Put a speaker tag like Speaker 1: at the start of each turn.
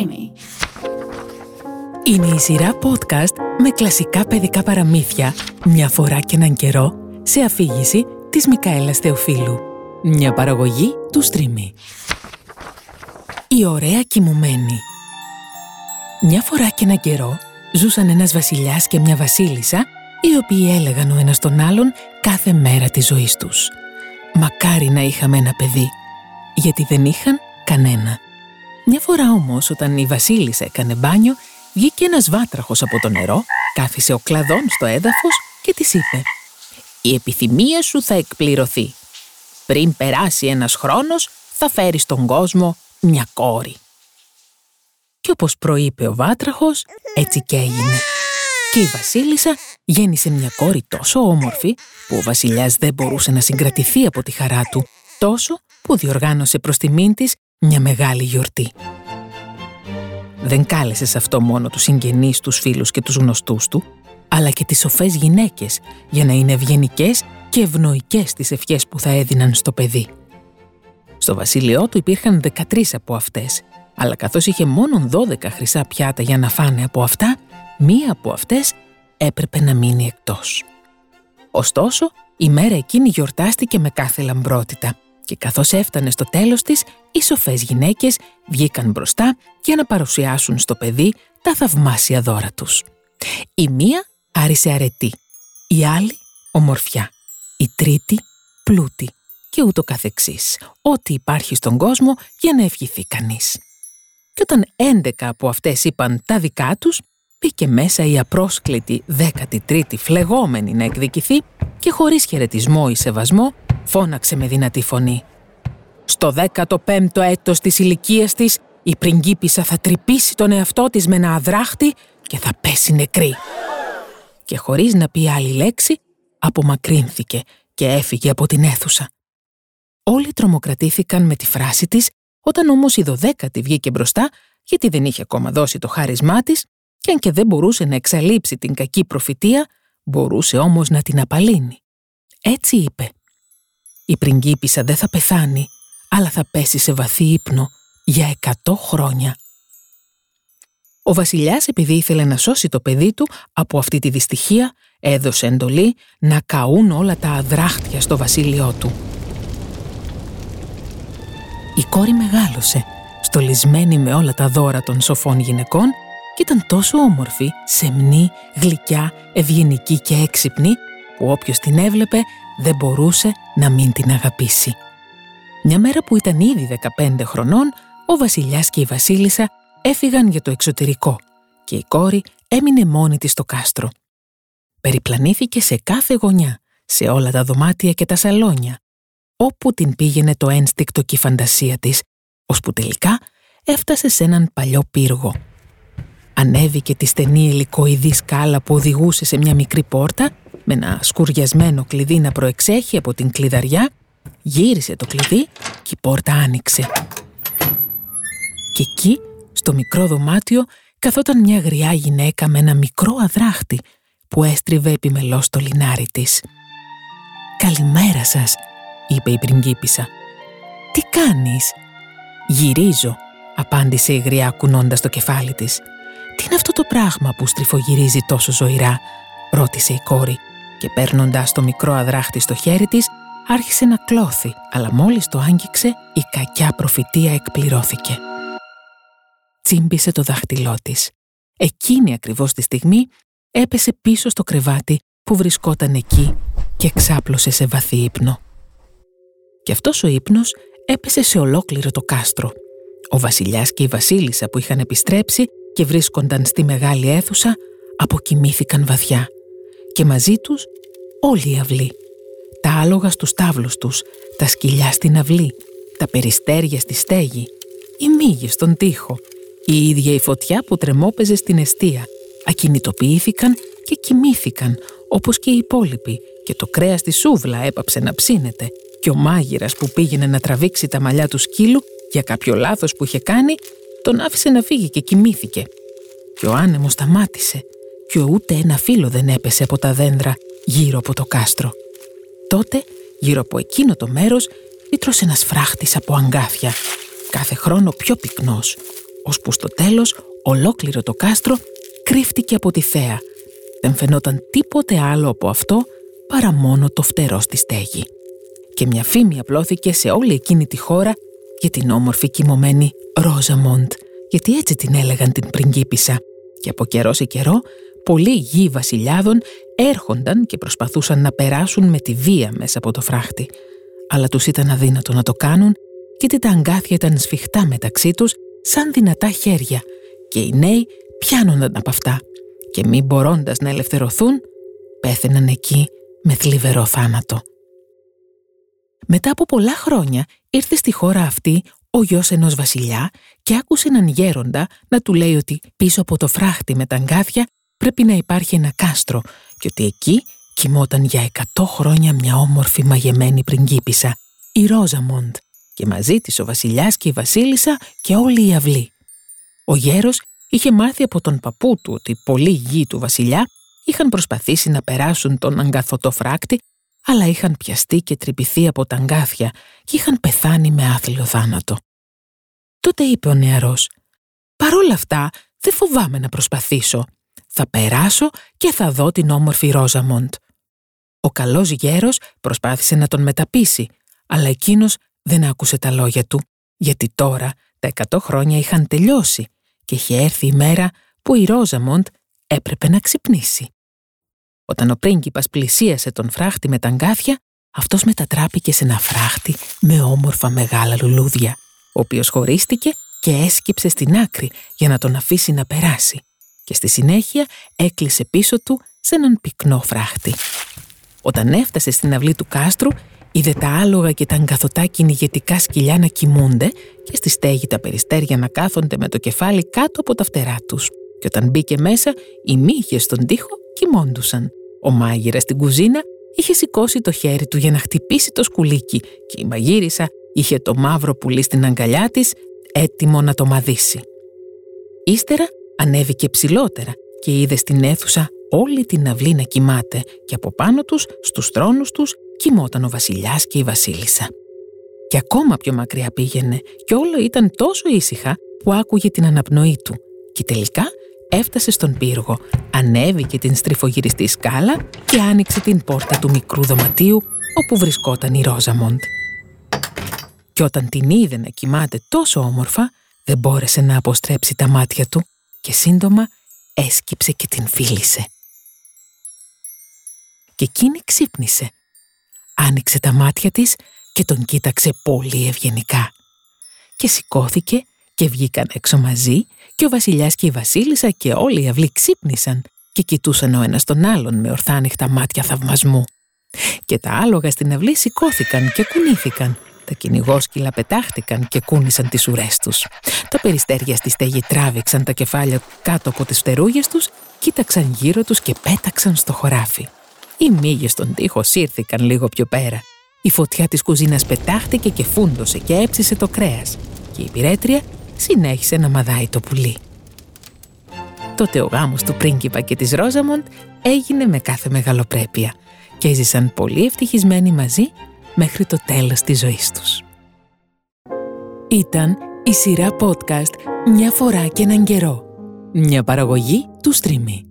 Speaker 1: Streamy.
Speaker 2: Είναι η σειρά podcast με κλασικά παιδικά παραμύθια μια φορά και έναν καιρό σε αφήγηση της Μικαέλας Θεοφίλου. Μια παραγωγή του Streamy. Η ωραία κοιμουμένη. Μια φορά και έναν καιρό ζούσαν ένας βασιλιάς και μια βασίλισσα οι οποίοι έλεγαν ο ένας τον άλλον κάθε μέρα της ζωής τους. Μακάρι να είχαμε ένα παιδί, γιατί δεν είχαν κανένα. Μια φορά όμως όταν η βασίλισσα έκανε μπάνιο, βγήκε ένας βάτραχος από το νερό, κάθισε ο κλαδόν στο έδαφος και της είπε «Η επιθυμία σου θα εκπληρωθεί. Πριν περάσει ένας χρόνος θα φέρεις στον κόσμο μια κόρη». Και όπως προείπε ο βάτραχος, έτσι και έγινε. Και η βασίλισσα γέννησε μια κόρη τόσο όμορφη που ο βασιλιάς δεν μπορούσε να συγκρατηθεί από τη χαρά του, τόσο που διοργάνωσε προς τιμήν της μια μεγάλη γιορτή. Δεν κάλεσες σε αυτό μόνο τους συγγενείς, τους φίλους και τους γνωστούς του, αλλά και τις σοφές γυναίκες για να είναι ευγενικές και ευνοϊκές τις ευχές που θα έδιναν στο παιδί. Στο βασίλειό του υπήρχαν 13 από αυτές, αλλά καθώς είχε μόνο 12 χρυσά πιάτα για να φάνε από αυτά, μία από αυτές έπρεπε να μείνει εκτός. Ωστόσο, η μέρα εκείνη γιορτάστηκε με κάθε λαμπρότητα και καθώς έφτανε στο τέλος της, οι σοφές γυναίκες βγήκαν μπροστά για να παρουσιάσουν στο παιδί τα θαυμάσια δώρα τους. Η μία άρισε αρετή, η άλλη ομορφιά, η τρίτη πλούτη και ούτω καθεξής, ό,τι υπάρχει στον κόσμο για να ευχηθεί κανείς. Και όταν έντεκα από αυτές είπαν τα δικά τους, μπήκε μέσα η απρόσκλητη 13η φλεγόμενη να εκδικηθεί και χωρίς χαιρετισμό ή σεβασμό φώναξε με δυνατή φωνή. Στο 15ο έτος της ηλικίας της, η πριγκίπισσα θα τρυπήσει τον εαυτό της με ένα αδράχτη και θα πέσει νεκρή. Και χωρίς να πει άλλη λέξη, απομακρύνθηκε και έφυγε από την αίθουσα. Όλοι τρομοκρατήθηκαν με τη φράση της, όταν όμως η δωδέκατη βγήκε μπροστά, γιατί δεν είχε ακόμα δώσει το χάρισμά της, και αν και δεν μπορούσε να εξαλείψει την κακή προφητεία, μπορούσε όμως να την απαλύνει. Έτσι είπε η πριγκίπισσα δεν θα πεθάνει, αλλά θα πέσει σε βαθύ ύπνο για εκατό χρόνια. Ο βασιλιάς επειδή ήθελε να σώσει το παιδί του από αυτή τη δυστυχία, έδωσε εντολή να καούν όλα τα αδράχτια στο βασίλειό του. Η κόρη μεγάλωσε, στολισμένη με όλα τα δώρα των σοφών γυναικών και ήταν τόσο όμορφη, σεμνή, γλυκιά, ευγενική και έξυπνη που όποιος την έβλεπε δεν μπορούσε να μην την αγαπήσει. Μια μέρα που ήταν ήδη 15 χρονών, ο βασιλιάς και η βασίλισσα έφυγαν για το εξωτερικό και η κόρη έμεινε μόνη της στο κάστρο. Περιπλανήθηκε σε κάθε γωνιά, σε όλα τα δωμάτια και τα σαλόνια, όπου την πήγαινε το ένστικτο και η φαντασία της, ώσπου τελικά έφτασε σε έναν παλιό πύργο. Ανέβηκε τη στενή υλικοειδή σκάλα που οδηγούσε σε μια μικρή πόρτα με ένα σκουριασμένο κλειδί να προεξέχει από την κλειδαριά, γύρισε το κλειδί και η πόρτα άνοιξε. Και εκεί, στο μικρό δωμάτιο, καθόταν μια γριά γυναίκα με ένα μικρό αδράχτη που έστριβε επιμελώς το λινάρι της. «Καλημέρα σας», είπε η πριγκίπισσα. «Τι κάνεις» «Γυρίζω», απάντησε η γριά κουνώντας το κεφάλι της. «Τι είναι αυτό το πράγμα που στριφογυρίζει τόσο ζωηρά» ρώτησε η κόρη και παίρνοντας το μικρό αδράχτη στο χέρι της, άρχισε να κλώθει, αλλά μόλις το άγγιξε, η κακιά προφητεία εκπληρώθηκε. Τσίμπησε το δάχτυλό της. Εκείνη ακριβώς τη στιγμή έπεσε πίσω στο κρεβάτι που βρισκόταν εκεί και ξάπλωσε σε βαθύ ύπνο. Και αυτός ο ύπνος έπεσε σε ολόκληρο το κάστρο. Ο βασιλιάς και η βασίλισσα που είχαν επιστρέψει και βρίσκονταν στη μεγάλη αίθουσα αποκοιμήθηκαν βαθιά. Και μαζί τους όλη η αυλή. Τα άλογα στους τάβλους τους, τα σκυλιά στην αυλή, τα περιστέρια στη στέγη, οι μύγες στον τοίχο, η ίδια η φωτιά που τρεμόπαιζε στην αιστεία, ακινητοποιήθηκαν και κοιμήθηκαν όπως και οι υπόλοιποι και το κρέας στη σούβλα έπαψε να ψήνεται και ο μάγειρας που πήγαινε να τραβήξει τα μαλλιά του σκύλου για κάποιο λάθος που είχε κάνει, τον άφησε να φύγει και κοιμήθηκε. Και ο άνεμος σταμάτησε και ούτε ένα φύλλο δεν έπεσε από τα δέντρα γύρω από το κάστρο. Τότε, γύρω από εκείνο το μέρος, βήτρωσε ένας φράχτης από αγκάθια, κάθε χρόνο πιο πυκνός, ώσπου στο τέλος ολόκληρο το κάστρο κρύφτηκε από τη θέα. Δεν φαινόταν τίποτε άλλο από αυτό παρά μόνο το φτερό στη στέγη. Και μια φήμη απλώθηκε σε όλη εκείνη τη χώρα για την όμορφη κοιμωμένη Ρόζαμοντ, γιατί έτσι την έλεγαν την πριγκίπισσα. Και από καιρό σε καιρό, πολλοί γη βασιλιάδων έρχονταν και προσπαθούσαν να περάσουν με τη βία μέσα από το φράχτη. Αλλά τους ήταν αδύνατο να το κάνουν, γιατί τα αγκάθια ήταν σφιχτά μεταξύ τους σαν δυνατά χέρια και οι νέοι πιάνονταν από αυτά και μη μπορώντας να ελευθερωθούν, πέθαιναν εκεί με θλιβερό θάνατο. Μετά από πολλά χρόνια ήρθε στη χώρα αυτή ο γιος ενός βασιλιά και άκουσε έναν γέροντα να του λέει ότι πίσω από το φράχτη με τα αγκάθια πρέπει να υπάρχει ένα κάστρο και ότι εκεί κοιμόταν για εκατό χρόνια μια όμορφη μαγεμένη πριγκίπισσα, η Ρόζαμοντ, και μαζί της ο βασιλιάς και η βασίλισσα και όλη η αυλή. Ο γέρος είχε μάθει από τον παππού του ότι πολλοί γη του βασιλιά είχαν προσπαθήσει να περάσουν τον αγκαθωτό φράκτη, αλλά είχαν πιαστεί και τρυπηθεί από τα αγκάθια και είχαν πεθάνει με άθλιο θάνατο. Τότε είπε ο νεαρός «Παρόλα αυτά δεν φοβάμαι να προσπαθήσω. Θα περάσω και θα δω την όμορφη Ρόζαμοντ». Ο καλός γέρος προσπάθησε να τον μεταπίσει, αλλά εκείνος δεν άκουσε τα λόγια του, γιατί τώρα τα εκατό χρόνια είχαν τελειώσει και είχε έρθει η μέρα που η Ρόζαμοντ έπρεπε να ξυπνήσει. Όταν ο πρίγκιπας πλησίασε τον φράχτη με τα αγκάθια, αυτός μετατράπηκε σε ένα φράχτη με όμορφα μεγάλα λουλούδια, ο οποίος χωρίστηκε και έσκυψε στην άκρη για να τον αφήσει να περάσει και στη συνέχεια έκλεισε πίσω του σε έναν πυκνό φράχτη. Όταν έφτασε στην αυλή του κάστρου, είδε τα άλογα και τα αγκαθωτά κυνηγετικά σκυλιά να κοιμούνται και στη στέγη τα περιστέρια να κάθονται με το κεφάλι κάτω από τα φτερά τους. Και όταν μπήκε μέσα, οι μύγες στον τοίχο κοιμώντουσαν. Ο μάγειρας στην κουζίνα είχε σηκώσει το χέρι του για να χτυπήσει το σκουλίκι και η μαγείρισα είχε το μαύρο πουλί στην αγκαλιά της έτοιμο να το μαδίσει. Ύστερα ανέβηκε ψηλότερα και είδε στην αίθουσα όλη την αυλή να κοιμάται και από πάνω τους, στους θρόνους τους, κοιμόταν ο βασιλιάς και η βασίλισσα. Και ακόμα πιο μακριά πήγαινε και όλο ήταν τόσο ήσυχα που άκουγε την αναπνοή του και τελικά έφτασε στον πύργο, ανέβηκε την στριφογυριστή σκάλα και άνοιξε την πόρτα του μικρού δωματίου όπου βρισκόταν η Ρόζαμοντ. Και όταν την είδε να κοιμάται τόσο όμορφα, δεν μπόρεσε να αποστρέψει τα μάτια του και σύντομα έσκυψε και την φίλησε. Και εκείνη ξύπνησε. Άνοιξε τα μάτια της και τον κοίταξε πολύ ευγενικά. Και σηκώθηκε και βγήκαν έξω μαζί και ο βασιλιάς και η βασίλισσα και όλοι οι αυλοί ξύπνησαν και κοιτούσαν ο ένας τον άλλον με ορθάνυχτα μάτια θαυμασμού. Και τα άλογα στην αυλή σηκώθηκαν και κουνήθηκαν. Τα κυνηγόσκυλα πετάχτηκαν και κούνησαν τις ουρές τους. Τα περιστέρια στη στέγη τράβηξαν τα κεφάλια κάτω από τις φτερούγες τους, κοίταξαν γύρω τους και πέταξαν στο χωράφι. Οι μύγες στον τοίχο σύρθηκαν λίγο πιο πέρα. Η φωτιά της κουζίνας πετάχτηκε και φούντωσε και έψησε το κρέας. Και η πυρέτρια συνέχισε να μαδάει το πουλί. Τότε ο γάμος του πρίγκιπα και της Ρόζαμοντ έγινε με κάθε μεγαλοπρέπεια και έζησαν πολύ ευτυχισμένοι μαζί μέχρι το τέλος της ζωής τους. Ήταν η σειρά podcast «Μια φορά και έναν καιρό». Μια παραγωγή του Streamy.